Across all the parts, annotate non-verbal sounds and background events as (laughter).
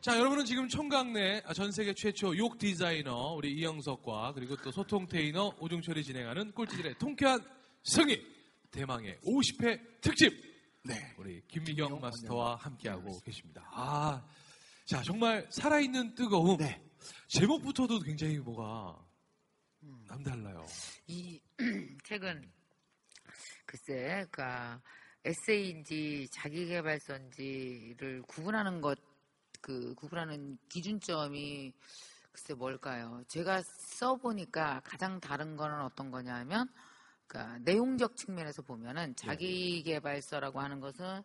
자, 여러분은 지금 총각내 전 세계 최초 욕 디자이너 우리 이영석과 그리고 또 소통 테이너 오중철이 진행하는 꼴찌들의 통쾌한 승리 대망의 50회 특집 네, 우리 김미경 마스터와 함께하고 계십니다. 아, 자 정말 살아있는 뜨거움 네. 제목부터도 굉장히 뭐가 남달라요. 이 (clears throat) 책은 글쎄, 그니까 에세이인지 자기개발서인지를 구분하는 것, 그 구분하는 기준점이 글쎄 뭘까요? 제가 써보니까 가장 다른 거는 어떤 거냐면, 그러니까 내용적 측면에서 보면은 자기개발서라고 하는 것은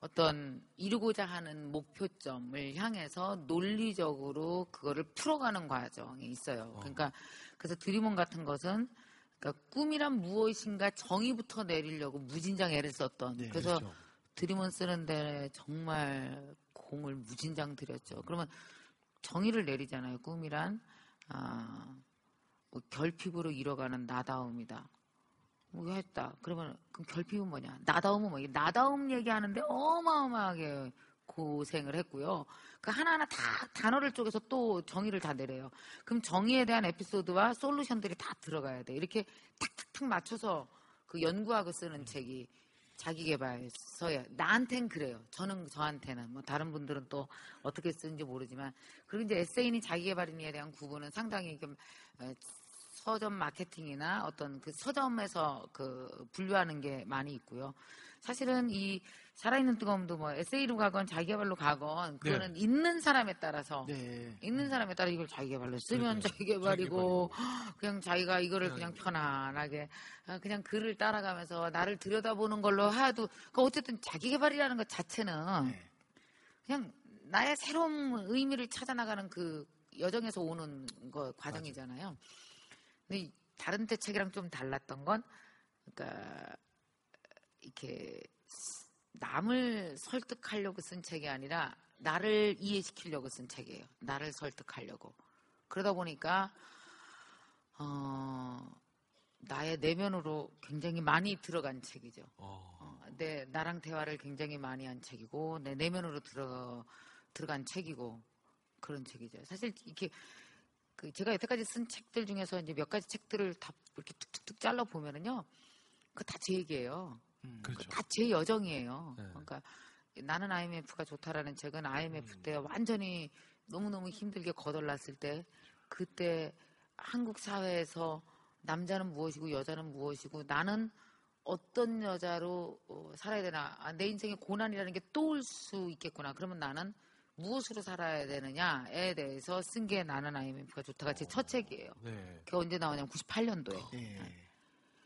어떤 이루고자 하는 목표점을 향해서 논리적으로 그거를 풀어가는 과정이 있어요. 그러니까 그래서 드리몬 같은 것은 그러니까 꿈이란 무엇인가 정의부터 내리려고 무진장 애를 썼던. 네, 그래서 그렇죠. 드리몬 쓰는데 정말 공을 무진장 들였죠. 그러면 정의를 내리잖아요. 꿈이란 아, 뭐 결핍으로 이뤄가는 나다움이다. 뭐 했다. 그러면 그럼 결핍은 뭐냐? 나다움은 뭐냐? 나다움 얘기하는데 어마어마하게 고생을 했고요. 그 하나하나 다 단어를 쪼개서 또 정의를 다 내려요. 그럼 정의에 대한 에피소드와 솔루션들이 다 들어가야 돼. 이렇게 탁탁탁 맞춰서 그 연구하고 쓰는 책이 자기 개발서예요. 나한텐 그래요. 저는 저한테는 뭐 다른 분들은 또 어떻게 쓰는지 모르지만 그리고 이제 에세이니 자기 개발이니에 대한 구분은 상당히 좀 어, 서점 마케팅이나 어떤 그 서점에서 그 분류하는 게 많이 있고요. 사실은 이 살아있는 뜨거움도 뭐 에세이로 가건 자기개발로 가건 그거는 있는 사람에 따라서 네. 있는 사람에 따라 이걸 자기개발로 쓰면 그러니까요. 자기개발이고 그냥 자기가 이거를 그냥 편안하게 아, 그냥 글을 따라가면서 나를 들여다보는 걸로 해도 그 어쨌든 자기개발이라는 것 자체는 네. 그냥 나의 새로운 의미를 찾아 나가는 그 여정에서 오는 거 과정이잖아요. 근데 이 다른 때 책이랑 좀 달랐던 건 그러니까 이렇게 남을 설득하려고 쓴 책이 아니라 나를 이해시키려고 쓴 책이에요. 나를 설득하려고. 그러다 보니까 어, 나의 내면으로 굉장히 많이 들어간 책이죠. 어, 어, 내 나랑 대화를 굉장히 많이 한 책이고 내 내면으로 들어 들어간 책이고 그런 책이죠. 사실 이렇게 그 제가 여태까지 쓴 책들 중에서 이제 몇 가지 책들을 다 이렇게 툭툭툭 잘라 보면은요, 그거 다제 얘기예요. 그렇죠. 다제 여정이에요. 네. 그러니까 나는 IMF가 좋다라는 책은 IMF 때 완전히 너무너무 힘들게 거덜났을 때 그때 한국 사회에서 남자는 무엇이고 여자는 무엇이고 나는 어떤 여자로 어, 살아야 되나 아, 내 인생에 고난이라는 게 또 올 수 있겠구나 그러면 나는 무엇으로 살아야 되느냐에 대해서 쓴 게 나는 IMF가 좋다가 제 첫 책이에요. 네. 그게 언제 나오냐면 98년도에.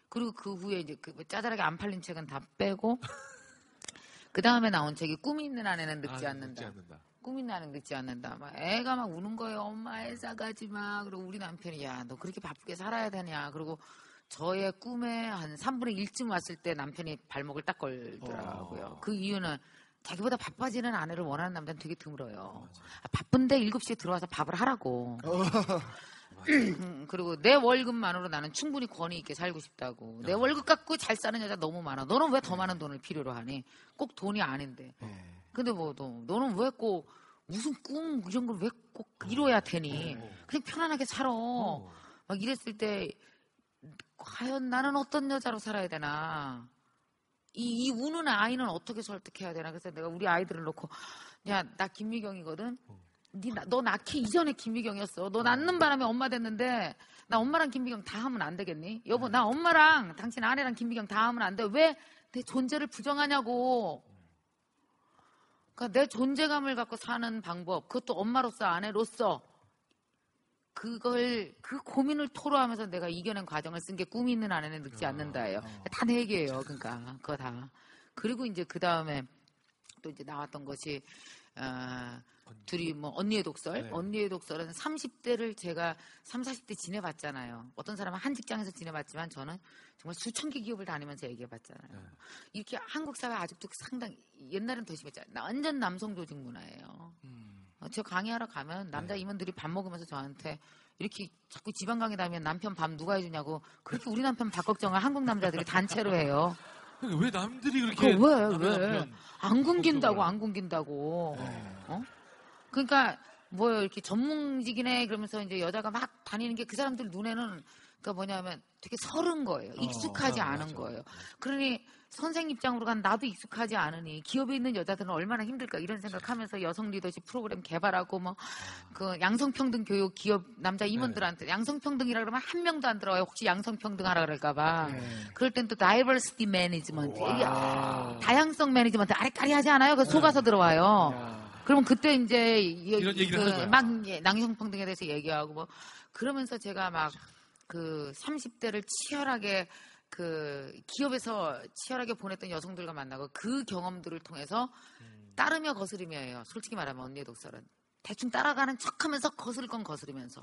그리고 그 후에 이제 그 짜잘하게 안 팔린 책은 다 빼고 (laughs) 그 다음에 나온 책이 꿈이 있는 아내는 늙지 아, 않는다. 늙지 않는다. 꿈이 나는 늙지 않는다. 막 애가 막 우는 거예요. 엄마 애사 가지 마. 그리고 우리 남편이 야 너 그렇게 바쁘게 살아야 되냐. 그리고 저의 꿈에 한 3분의 1쯤 왔을 때 남편이 발목을 딱 걸더라고요. 어. 그 이유는 자기보다 바빠지는 아내를 원하는 남자는 되게 드물어요. 아, 바쁜데 7시에 들어와서 밥을 하라고. 음, 그리고 내 월급만으로 나는 충분히 권위 있게 살고 싶다고. 내 월급 갖고 잘 사는 여자 너무 많아. 너는 왜 더 많은 돈을 필요로 하니? 꼭 돈이 아닌데. 근데 뭐 너, 너는 왜 꼭 무슨 꿈 이런 걸 왜 꼭 이뤄야 되니? 그냥 편안하게 살아. 막 이랬을 때 과연 나는 어떤 여자로 살아야 되나? 이, 이 우는 아이는 어떻게 설득해야 되나? 그래서 내가 우리 아이들을 놓고 야 나 김미경이거든. 니, 나- 너 낳기 이전에 김미경이었어. 너 낳는 바람에 엄마 됐는데 나 엄마랑 김미경 다 하면 안 되겠니? 여보 나 엄마랑 당신 아내랑 김미경 다 하면 안 돼. 왜 내 존재를 부정하냐고. 그러니까 내 존재감을 갖고 사는 방법, 그것도 엄마로서 아내로서 그걸 그 고민을 토로하면서 내가 이겨낸 과정을 쓴 게 꿈이 있는 아내는 늙지 않는다예요. 다내 얘기예요. 그러니까 그거 다. 그리고 이제 그 다음에 또 이제 나왔던 것이 어, 둘이 뭐 언니의 독설, 네. 언니의 독설은 30대를 제가 3, 40대 지내봤잖아요. 어떤 사람은 한 직장에서 지내봤지만 저는 정말 수천 개 기업을 다니면서 얘기해봤잖아요. 네. 이렇게 한국 사회 아직도 상당히 옛날엔 더 심했잖아요. 나- 완전 남성 조직 문화예요. 음. 어, 저 강의하러 가면 남자 네. 임원들이 밥 먹으면서 저한테 이렇게 자꾸 지방 강의 다니면 남편 밥 누가 해주냐고 그렇게 우리 남편 밥 걱정을 한국 남자들이 단체로 해요. 왜 남들이 그렇게 그 왜, 왜? 안 굶긴다고 안 굶긴다고. 네. 어? 그러니까 뭐 이렇게 전문직이네 그러면서 이제 여자가 막 다니는 게 그 사람들 눈에는 그러니까 뭐냐면 되게 서른 거예요. 익숙하지 어, 않은 맞아. 거예요. 그러니 선생 입장으로 간 나도 익숙하지 않으니 기업에 있는 여자들은 얼마나 힘들까 이런 생각하면서 여성 리더십 프로그램 개발하고 뭐 그 양성평등 교육 기업 남자 임원들한테 양성평등이라 그러면 한 명도 안 들어와요. 혹시 양성평등 하라 그럴까봐. 그럴 땐 또 diversity management 이게 다양성 management 아리까리 하지 않아요? 그 속아서 들어와요. 그러면 그때 이제 이- 이런 얘기를 그. 막 예, 양성평등에 대해서 얘기하고 뭐 그러면서 제가 막 그 30대를 치열하게 그 기업에서 치열하게 보냈던 여성들과 만나고 그 경험들을 통해서 따르며 거스르며예요. 솔직히 말하면 언니의 독설은 대충 따라가는 척하면서 거스를 건 거스르면서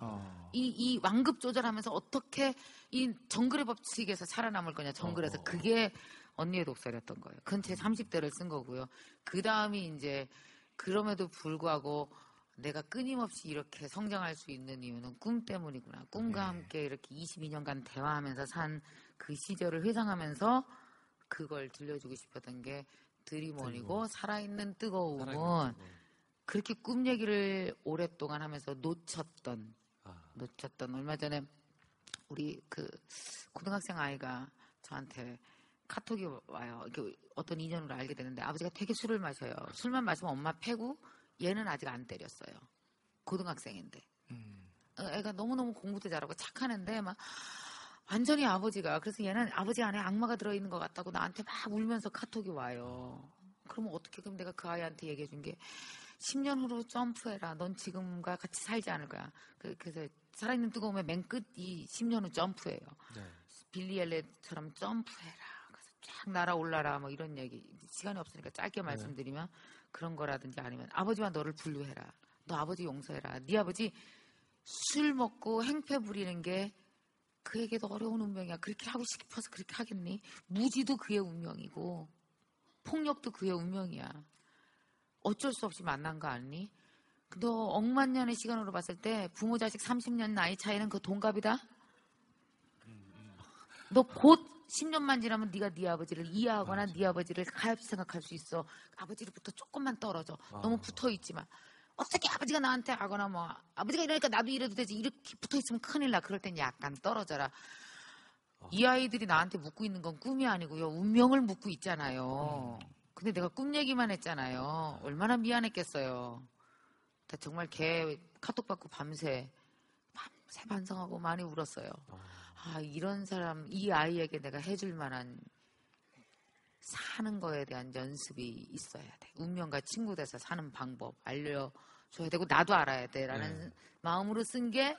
이, 이 완급 조절하면서 어떻게 이 정글의 법칙에서 살아남을 거냐 정글에서 그게 언니의 독설이었던 거예요. 그건 제 30대를 쓴 거고요. 그 다음이 이제 그럼에도 불구하고 내가 끊임없이 이렇게 성장할 수 있는 이유는 꿈 때문이구나. 꿈과 함께 이렇게 22년간 대화하면서 산 그 시절을 회상하면서 그걸 들려주고 싶었던 게 드림원이고 살아있는 뜨거움은 살아있는 뜨거움. 그렇게 꿈 얘기를 오랫동안 하면서 놓쳤던 아. 놓쳤던 얼마 전에 우리 그 고등학생 아이가 저한테 카톡이 와요. 이렇게 어떤 인연으로 알게 되는데 아버지가 되게 술을 마셔요. 술만 마시면 엄마 패고 얘는 아직 안 때렸어요. 고등학생인데. 어, 애가 너무너무 공부도 잘하고 착하는데 막 완전히 아버지가 그래서 얘는 아버지 안에 악마가 들어있는 것 같다고 나한테 막 울면서 카톡이 와요. 그러면 어떻게 그럼 내가 그 아이한테 얘기해 준 게 10년 후로 점프해라. 넌 지금과 같이 살지 않을 거야. 그- 그래서 살아있는 뜨거움의 맨 끝이 10년 후 점프예요. 네. 빌리 엘렛처럼 점프해라. 그래서 쫙 날아올라라. 뭐 이런 얘기. 시간이 없으니까 짧게 말씀드리면 그런 거라든지 아니면 아버지와 너를 분류해라. 너 아버지 용서해라. 네 아버지 술 먹고 행패 부리는 게 그에게도 어려운 운명이야. 그렇게 하고 싶어서 그렇게 하겠니? 무지도 그의 운명이고 폭력도 그의 운명이야. 어쩔 수 없이 만난 거 아니니? 너 억만 년의 시간으로 봤을 때 부모 자식 30년 나이 차이는 그 동갑이다? 너 곧 10년만 지나면 네가 네 아버지를 이해하거나 네 아버지를 가엾이 생각할 수 있어. 아버지로부터 조금만 떨어져. 너무 붙어 있지 마. 어떻게 아버지가 나한테 하거나 뭐 아버지가 이러니까 나도 이래도 되지 이렇게 붙어 있으면 큰일 나. 그럴 땐 약간 떨어져라. 이 아이들이 나한테 묻고 있는 건 꿈이 아니고요. 운명을 묻고 있잖아요. 근데 내가 꿈 얘기만 했잖아요. 얼마나 미안했겠어요. 나 정말 걔 카톡 받고 밤새 밤새 반성하고 많이 울었어요. 아 이런 사람 이 아이에게 내가 해줄 만한 사는 거에 대한 연습이 있어야 돼. 운명과 친구 돼서 사는 방법 알려줘야 되고 나도 알아야 돼 라는 마음으로 쓴 게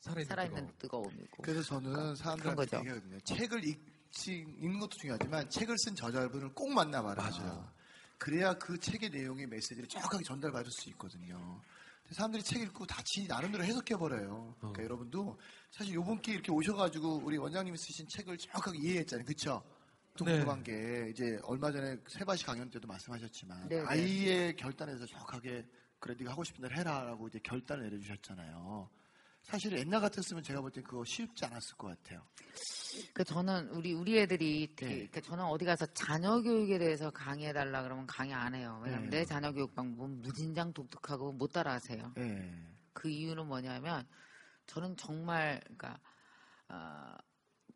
살아있는, 뜨거움. 뜨거움 이고. 그래서 저는 사람들한테. 얘기하거든요. 책을 읽지, 읽는 것도 중요하지만 책을 쓴 저자분을 꼭 만나봐라. 맞아요. 그래야 그 책의 내용의 메시지를 정확하게 전달받을 수 있거든요. 사람들이 책 읽고 다 지 나름대로 해석해버려요. 그러니까 여러분도 사실 요번 기회에 이렇게 오셔가지고 우리 원장님이 쓰신 책을 정확하게 이해했잖아요. 그쵸? 또 네. 이제 얼마 전에 세바시 강연 때도 말씀하셨지만 네, 네. 아이의 결단에서 정확하게 그래 네가 하고 싶은 대로 해라라고 이제 결단을 내려주셨잖아요. 사실 옛날 같았으면 제가 볼 때 그거 쉽지 않았을 것 같아요. 그 저는 우리 우리 애들이 네. 그 저는 어디 가서 자녀 교육에 대해서 강의해 달라 그러면 강의 안 해요. 왜냐면 네. 내 자녀 교육 방법은 무진장 독특하고 못 따라하세요. 네. 그 이유는 뭐냐면 저는 정말 그러니까 어,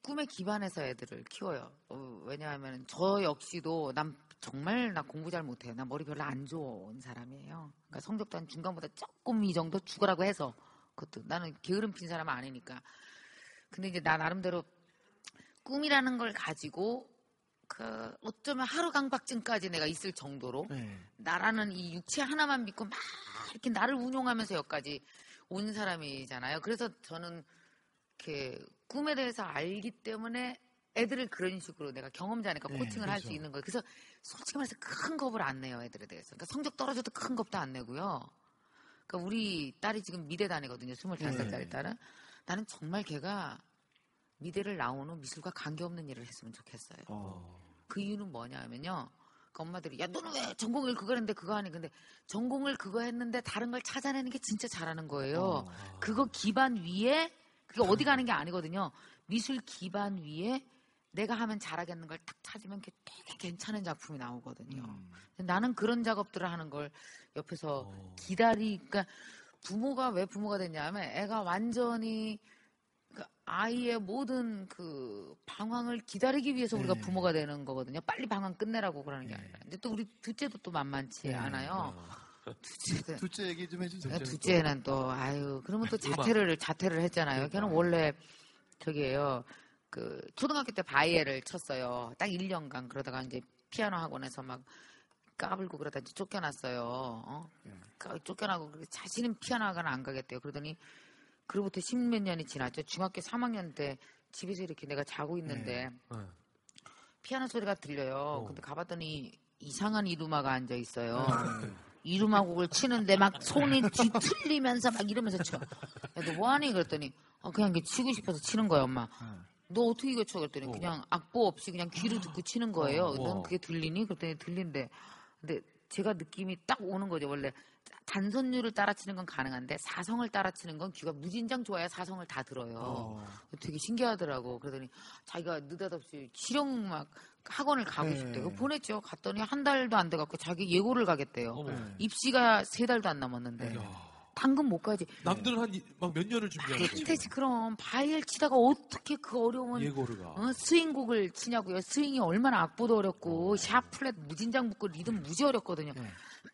꿈에 기반해서 애들을 키워요. 어, 왜냐하면 저 역시도 난 정말 나 공부 잘 못해요. 나 머리 별로 안 좋은 사람이에요. 그러니까 성적도 한 중간보다 조금 이 정도 죽으라고 해서 그것도 나는 게으름 핀 사람 은 아니니까. 근데 이제 나 나름대로 꿈이라는 걸 가지고 그 어쩌면 하루 강박증까지 내가 있을 정도로 네. 나라는 이 육체 하나만 믿고 막 이렇게 나를 운용하면서 여기까지 온 사람이잖아요. 그래서 저는 이렇게 꿈에 대해서 알기 때문에 애들을 그런 식으로 내가 경험자니까 네, 코칭을 할수 그렇죠. 있는 거예요. 그래서 솔직히 말해서 큰 겁을 안 내요, 애들에 대해서. 그러니까 성적 떨어져도 큰 겁도 안 내고요. 그러니까 우리 딸이 지금 미대 다니거든요. 25살짜리 네. 딸은. 나는 정말 걔가 미대를 후 미술과 관계없는 일을 했으면 좋겠어요. 어. 그 이유는 뭐냐면요. 그 엄마들이 야 너는 왜 전공을 그거 했는데 그거 하니 근데 전공을 그거 했는데 다른 걸 찾아내는 게 진짜 잘하는 거예요. 그거 기반 위에 그게 어디 가는 게 아니거든요. 미술 기반 위에 내가 하면 잘하겠는 걸 딱 찾으면 그게 되게 괜찮은 작품이 나오거든요. 근데 나는 그런 작업들을 하는 걸 옆에서 기다리, 그러니까 부모가 왜 부모가 됐냐면 애가 완전히 그 아이의 모든 그 방황을 기다리기 위해서 우리가 네. 부모가 되는 거거든요. 빨리 방황 끝내라고 그러는 게 아니라. 근데 또 우리 둘째도 또 만만치 네. 않아요. 둘째는 둘째 얘기 좀 해주세요. 네, 둘째는 또 아유 그러면 또 자퇴를 자퇴를 했잖아요. 걔는 원래 저기예요. 그 초등학교 때 바이에를 쳤어요. 딱 1년간 그러다가 이제 피아노 학원에서 막 까불고 그러다 이제 쫓겨났어요. 어? 까- 쫓겨나고 자신은 피아노 학원 안 가겠대요. 그러더니 그로부터 십몇 년이 지났죠. 중학교 3학년 때 집에서 이렇게 내가 자고 있는데 네. 피아노 소리가 들려요. 어. 근데 가봤더니 이상한 이루마가 앉아 있어요. 네. 이루마 곡을 치는데 막 손이 뒤틀리면서 막 이러면서 쳐. 야, 너 뭐하니? 그랬더니 어, 그냥 이게 치고 싶어서 치는 거야, 엄마. 너 어떻게 이거 쳐? 그랬더니 그냥 악보 없이 그냥 귀로 듣고 치는 거예요. 어. 넌 그게 들리니? 그랬더니 들린대. 근데 제가 느낌이 딱 오는 거죠. 원래 단선율을 따라치는 건 가능한데 사성을 따라치는 건 귀가 무진장 좋아야 사성을 다 들어요. 어. 되게 신기하더라고. 그러더니 자기가 느닷없이 실용음악 학원을 가고 네. 싶대. 그 보냈죠. 갔더니 한 달도 안 돼갖고 자기 예고를 가겠대요. 네. 입시가 세 달도 안 남았는데 당근 못 가지. 남들은 한막몇 년을 준비하는 그때지 그럼 바이엘 치다가 어떻게 그 어려운 예고를 가. 어, 쇼팽곡을 치냐고요. 쇼팽이 얼마나 악보도 어렵고 sharp flat 무진장 붙고 리듬 무지 어렵거든요.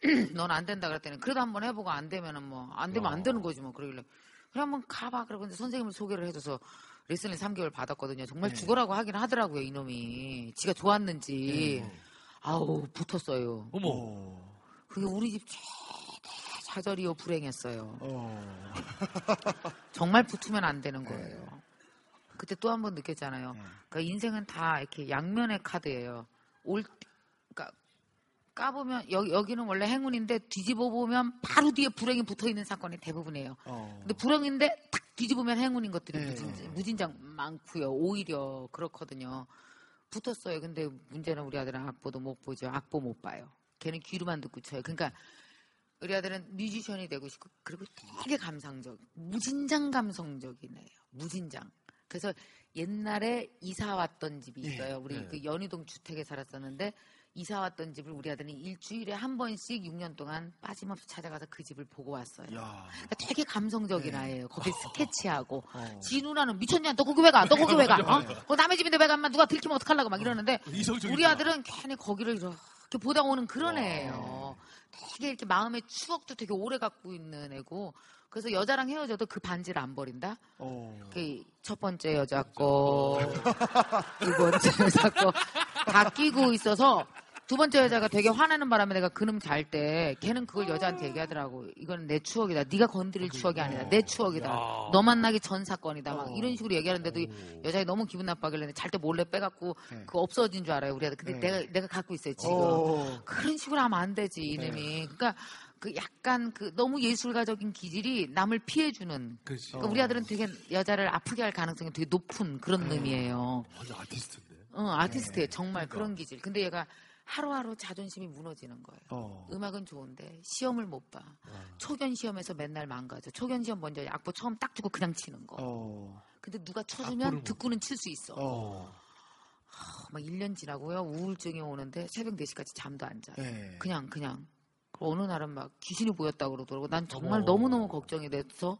(clears throat) 넌 안 된다 그랬더니 그래도 한번 해보고 안 되면은 뭐 안 되면 안 되는 거지 뭐 그러길래 그래 한번 가봐 그러고 이제 선생님을 소개를 해줘서 레슨을 3개월 받았거든요. 정말 죽어라고 하긴 하더라고요 이놈이. 지가 좋았는지 아우 붙었어요. 어머. 어. 그게 우리 집 최대 좌절이요 불행했어요. 어. (laughs) 정말 붙으면 안 되는 거예요. 그때 또 한 번 느꼈잖아요. 네. 그러니까 인생은 다 이렇게 양면의 카드예요. 올, 까보면 여기 여기는 원래 행운인데 뒤집어 보면 바로 뒤에 불행이 붙어 있는 사건이 대부분이에요. 어. 근데 불행인데 딱 뒤집으면 행운인 것들이 네. 무진, 무진장 많고요. 오히려 그렇거든요. 붙었어요. 근데 문제는 우리 아들은 악보도 못 보죠. 악보 못 봐요. 걔는 귀로만 듣고 쳐요. 그러니까 우리 아들은 뮤지션이 되고 싶고 그리고 되게 감상적, 무진장 감성적이네요. 무진장. 그래서 옛날에 이사 왔던 집이 예, 있어요. 우리 예. 그 연희동 주택에 살았었는데 이사 왔던 집을 우리 아들은 일주일에 한 번씩 6년 동안 빠짐없이 찾아가서 그 집을 보고 왔어요. 야. 그러니까 되게 감성적인 아이예요. 거기 (laughs) 스케치하고 어. 지 누나는 미쳤냐? 너 거기 왜 가? 너 거기 왜 가? 어? 그 남의 집인데 왜 가면 누가 들키면 어떡하려고 막 이러는데 이성적인 우리 아들은 괜히 거기를 이렇게 보다 오는 그런 애예요. 되게 이렇게 마음의 추억도 되게 오래 갖고 있는 애고 그래서 여자랑 헤어져도 그 반지를 안 버린다. 어. 그첫 번째 여자 거, 두 번째 여자 거 다 끼고 있어서 두 번째 여자가 되게 화나는 바람에 내가 그놈 잘 때 걔는 그걸 여자한테 얘기하더라고. 이건 내 추억이다. 네가 건드릴 추억이 아니다. 내 추억이다. 야. 너 만나기 전 사건이다. 막 어. 이런 식으로 얘기하는데도 여자애 너무 기분 나빠하길래 잘 때 몰래 빼갖고 네. 그 없어진 줄 알아요. 우리 아들. 근데 네. 내가 내가 갖고 있어요 지금. 어. 그런 식으로 하면 안 되지 이놈이. 그러니까 그 약간 그 너무 예술가적인 기질이 남을 피해주는. 그러니까 우리 아들은 되게 여자를 아프게 할 가능성이 되게 높은 그런 놈이에요. 완전 아티스트인데. 어, 아티스트예요. 정말 그런 기질. 근데 얘가 하루하루 자존심이 무너지는 거예요. 어. 음악은 좋은데 시험을 못 봐. 초견 시험에서 맨날 망가져. 초견 시험 먼저 악보 처음 딱 주고 그냥 치는 거. 어. 근데 누가 쳐주면 못 듣고는 칠 수 있어. 어. 막 1년 지나고요. 우울증이 오는데 새벽 4시까지 잠도 안 자요. 네. 그냥 그냥 어느 날은 막 귀신이 보였다고 그러더라고. 난 정말 어머. 너무너무 걱정이 돼서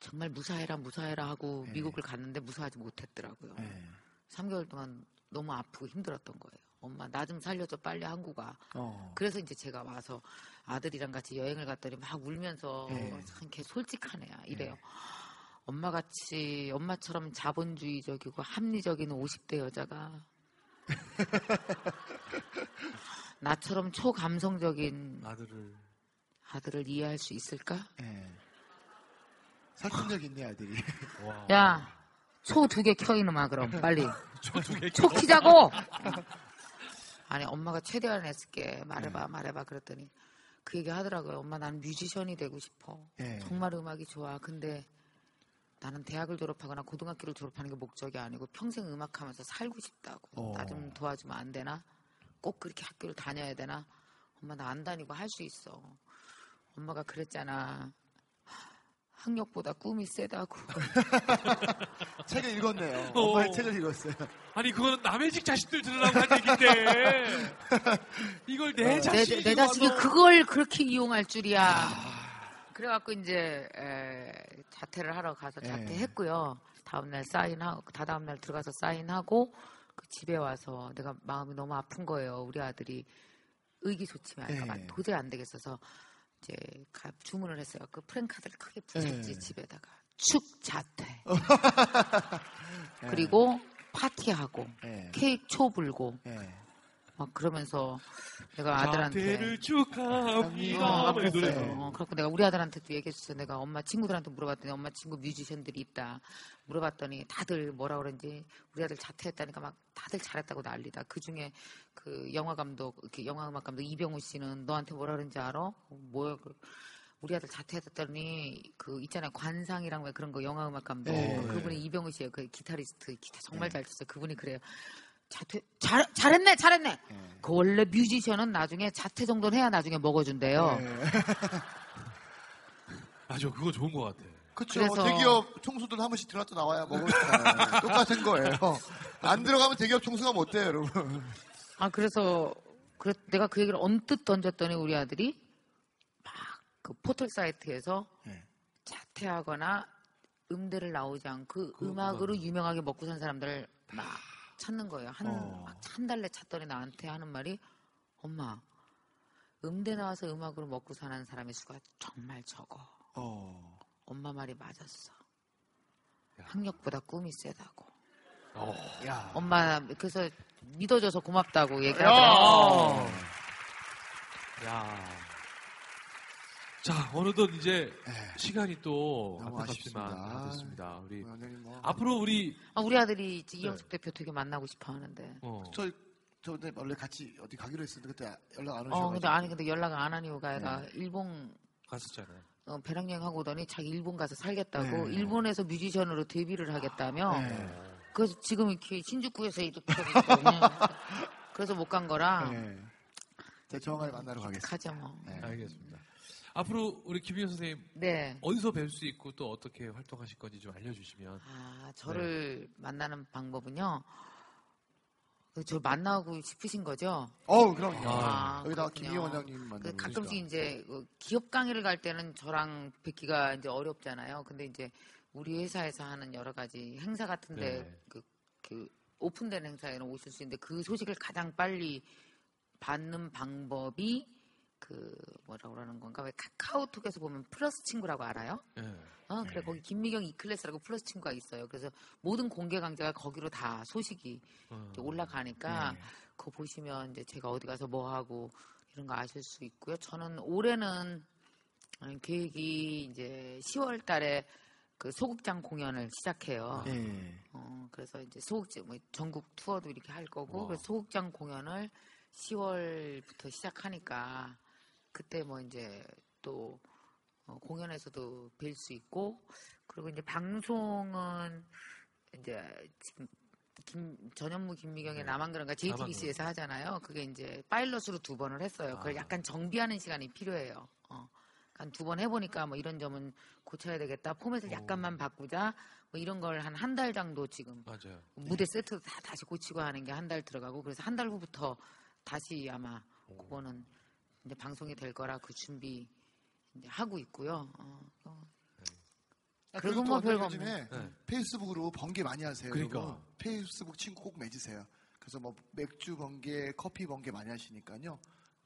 정말 무사해라 무사해라 하고 네. 미국을 갔는데 무사하지 못했더라고요. 네. 3개월 동안 너무 아프고 힘들었던 거예요. 엄마 나 좀 살려줘 빨리 한국 와. 어. 그래서 이제 제가 와서 아들이랑 같이 여행을 갔더니 막 울면서 네. 참걔 솔직한 애야 이래요. 엄마 같이 엄마처럼 자본주의적이고 합리적인 50대 여자가 (laughs) 나처럼 초감성적인 아들을 아들을 이해할 수 있을까? 예. 설득력 있네 아들이. 와. 야, 초 두 개 켜 이놈아 그럼 빨리 (laughs) 초 키자고. (laughs) 아니 엄마가 최대한 애쓸게 말해봐 네. 말해봐 그랬더니 그 얘기 하더라고요. 엄마 나는 뮤지션이 되고 싶어. 예. 정말 음악이 좋아. 근데 나는 대학을 졸업하거나 고등학교를 졸업하는 게 목적이 아니고 평생 음악하면서 살고 싶다고. 어. 나좀 도와주면 안 되나? 꼭 그렇게 학교를 다녀야 되나? 엄마 나 안 다니고 할 수 있어. 엄마가 그랬잖아. 학력보다 꿈이 세다고. (laughs) 책을 읽었네요. 어. 엄마의 책을 읽었어요. 아니 그거는 남의 집 자식들 들으라고 한 얘긴데 (laughs) 이걸 내 내, 자식이 내 자식이 와서- 그걸 그렇게 이용할 줄이야. 그래갖고 이제 에, 자퇴를 하러 가서 예. 자퇴했고요. 다음날 사인하고 다다음 날 들어가서 사인하고 그 집에 와서 내가 마음이 너무 아픈 거예요. 우리 아들이 의기소침해 할까봐 예. 도저히 안 되겠어서 이제 가- 주문을 했어요. 그 프랭카드를 크게 붙였지 예. 집에다가 축 자퇴. 예. (laughs) 그리고 파티하고 예. 케이크 초 불고 예. 막 그러면서 내가 아들한테 축하합니다. 어, 뭐이 노래. 네. 어, 그래갖고 내가 우리 아들한테도 얘기했었어. 내가 엄마 친구들한테 물어봤더니 엄마 친구 뮤지션들이 있다. 물어봤더니 다들 뭐라 그런지 우리 아들 자퇴했다니까 막 다들 잘했다고 난리다. 그 중에 그 영화 감독, 그 영화 음악 감독 이병우 씨는 너한테 뭐라 그런지 알아? 어, 뭐야 그 우리 아들 자퇴했더니 그 있잖아요 관상이랑 왜 그런 거 영화 음악 감독 네. 그분이 이병우 씨예요. 그 기타리스트 기타 정말 네. 잘 쳤어요. 그분이 그래요. 자퇴 잘 잘했네 잘했네. 예. 그 원래 뮤지션은 나중에 자퇴 정도는 해야 나중에 먹어준대요. 예. (laughs) 맞아 그거 좋은 것 같아. 그렇죠. 그래서- 대기업 총수들 한 번씩 들어갔다 나와야 먹으니까 똑같은 거예요. 안 들어가면 대기업 총수가 못 돼요, 여러분. 아 그래서 그래, 내가 그 얘기를 언뜻 던졌더니 우리 아들이 막 그 포털 사이트에서 예. 자퇴하거나 음대를 나오지 않고 그 음악으로 음악으로. 유명하게 먹고 산 사람들 막 찾는 거예요. 한, 어. 막한 달래 찾더니 나한테 하는 말이 엄마 음대 나와서 음악으로 먹고 사는 사람의 수가 정말 적어. 어. 엄마 말이 맞았어. 야. 학력보다 꿈이 세다고. 어. 야. 엄마 그래서 믿어줘서 고맙다고 야. 얘기하더라고. 야. 자 어느덧 이제 예. 시간이 또 안타깝지만 됐습니다. 우리 원장님 뭐. 앞으로 우리 아, 우리 아들이 이제 이영석 대표 되게 만나고 싶어 하는데. 어, 저, 저 근데 원래 같이 어디 가기로 했었는데 그때 연락 안 어, 오셔가지고. 근데 아니, 근데 연락 안 한 이유가 얘가 일본, 갔었잖아요. 어, 배낭여행 하고 오더니 자기 일본 가서 살겠다고, 네. 일본에서 뮤지션으로 데뷔를 하겠다며, 네. 그래서 지금 이렇게 신주쿠에서 이렇게. (laughs) 그래서 못 간 거라, 네. 제가 조만간에 만나러 가겠습니다. 가죠 뭐. 네. 알겠습니다. 앞으로 우리 김희영 선생님 네. 어디서 뵐 수 있고 또 어떻게 활동하실 건지 좀 알려주시면. 아, 저를 만나는 방법은요, 그저 만나고 싶으신 거죠? 어우, 그럼요. 아, 여기다가 그렇군요. 김희영 원장님 그 만나고 가끔씩 이제 그 기업 강의를 갈 때는 저랑 뵙기가 이제 어렵잖아요. 근데 이제 우리 회사에서 하는 여러 가지 행사 같은데 네. 그, 그 오픈된 행사에는 오실 수 있는데 그 소식을 가장 빨리 받는 방법이 그 뭐라고 그러는 건가? 왜 카카오톡에서 보면 플러스 친구라고 알아요? 예. 어, 그래 거기 김미경 이클래스라고 플러스 친구가 있어요. 그래서 모든 공개 강좌가 거기로 다 소식이 어. 올라가니까 네. 그거 보시면 이제 제가 어디 가서 뭐 하고 이런 거 아실 수 있고요. 저는 올해는 음, 계획이 이제 10월 달에 그 소극장 공연을 시작해요. 예. 어, 그래서 이제 소극장, 뭐 전국 투어도 이렇게 할 거고, 와. 그래서 소극장 공연을 10월부터 시작하니까, 그때 뭐 이제 또 어, 공연에서도 뵐 수 있고, 그리고 이제 방송은 이제 김, 전현무 김미경의 네. 나만 그런가 JTBC에서 하잖아요. 그게 이제 파일럿으로 두 번을 했어요. 그걸 아. 약간 정비하는 시간이 필요해요. 어. 한두 번 해보니까 뭐 이런 점은 고쳐야 되겠다. 포맷을 오. 약간만 바꾸자. 뭐 이런 걸 한 한 달 정도 지금 맞아요. 무대 세트도 다 다시 고치고 하는 게 한 달 들어가고 그래서 한 달 후부터 다시 아마 오. 그거는 이제 방송이 될 거라 그 준비 이제 하고 있고요. 어, 어. 아, 그리고 뭐또 별거 요즘에 네. 페이스북으로 번개 많이 하세요. 그러니까. 여러분. 페이스북 친구 꼭 맺으세요. 그래서 뭐 맥주 번개, 커피 번개 많이 하시니까요.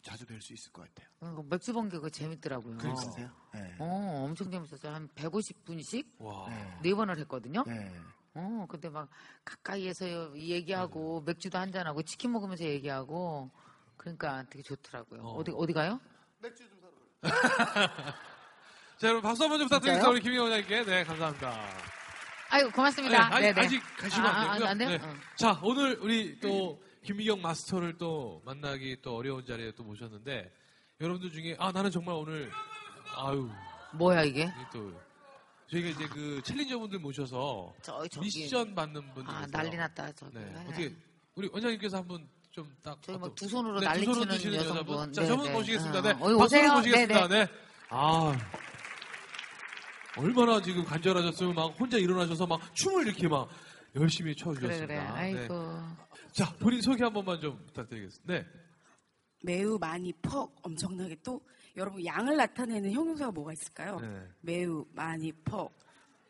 자주 뵐 수 있을 것 같아요. 어, 맥주 번개 그거 재밌더라고요. 그러세요? 네. 어, 엄청 재밌었어요. 한 150분씩 와. 네. 네 번을 했거든요. 네. 어, 근데 막 가까이에서 얘기하고 맥주도 한잔하고 치킨 먹으면서 얘기하고 그러니까 되게 좋더라고요. 어. 어. 디 어디 가요? 맥주 좀 사러. (laughs) 자, 여러분 박수 한번 좀 부탁드리겠습니다. 우리 김희영 원장님께. 네, 감사합니다. 아이고 고맙습니다. 네, 아직, 네네. 아직 가시면 아, 아, 안 되고요. 안 돼요? 네. 어. 자, 오늘 우리 또 김미경 마스터를 또 만나기 또 어려운 자리에 또 모셨는데 여러분들 중에 아 나는 정말 오늘 아유 뭐야 이게? 또 저희가 이제 그 챌린저분들 모셔서 저 저기 미션 받는 분들 아. 난리 났다 저기. 네. 어떻게 우리 원장님께서 한번 좀딱 저기 뭐두 손으로 네, 난리 두 손으로 치는 드시는 여성분. 여자분. 자, 네, 저분 네. 모시겠습니다. 어, 네. 어이, 박수로 오세요. 모시겠습니다. 네, 네. 아. 얼마나 지금 간절하셨으면 막 혼자 일어나셔서 막 춤을 이렇게 막 열심히 그래 춰주셨습니다. 그래. 네. 아이고. 자, 본인 소개 한 번만 좀 부탁드리겠습니다. 네. 매우 많이 퍽 엄청나게 또 여러분 양을 나타내는 형용사가 뭐가 있을까요? 네. 매우 많이 퍽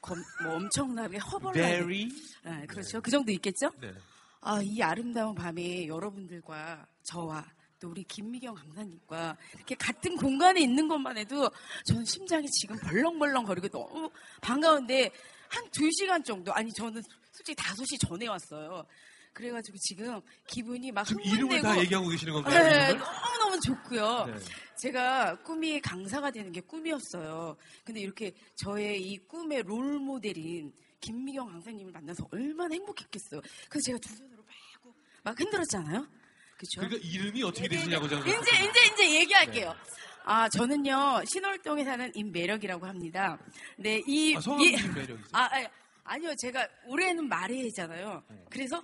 검- 뭐 엄청나게 허벌나게 네, 그렇죠 그 정도 있겠죠? 네. 아 이 아름다운 밤에 여러분들과 저와 또 우리 김미경 강사님과 이렇게 같은 공간에 있는 것만 해도 저는 심장이 지금 벌렁벌렁 거리고 너무 반가운데 한 두 시간 정도 아니 저는 솔직히 다섯 시 전에 왔어요. 그래가지고 지금 기분이 막 지금 이름을 다 얘기하고 계시는 건가요? 네? 너무너무 좋고요. 네. 제가 꿈이 강사가 되는 게 꿈이었어요. 근데 이렇게 저의 이 꿈의 롤 모델인 김미경 강사님을 만나서 얼마나 행복했겠어요. 그래서 제가 두 막, 흔들었잖아요. 그렇죠? 그러니까 이름이 어떻게 되시냐고 저는 이제 이제 이제 얘기할게요. 아 저는요 신월동에 사는 임매력이라고 합니다. 네, 이 아, 성함이 이- 임매력이세요? 아, 아니, 아니요 제가 올해는 말해잖아요. 그래서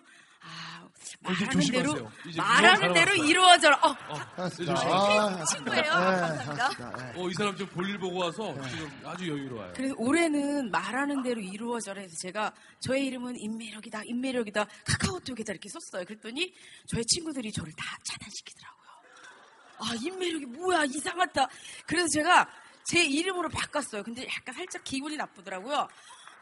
아 어, 말하는 대로 조심하세요. 이제 말하는 대로 사람 이루어져라. 어. 아, 친구예요. 네, 감사합니다. 네. 어, 이 사람 좀 볼일 보고 와서 지금 아주 여유로워요. 그래서 올해는 말하는 대로 이루어져라 해서 제가 저의 이름은 임매력이다, 임매력이다, 카카오톡에다 이렇게 썼어요. 그랬더니 저의 친구들이 저를 다 차단시키더라고요. 아, 임매력이 뭐야, 이상하다. 그래서 제가 제 이름으로 바꿨어요. 근데 약간 살짝 기분이 나쁘더라고요.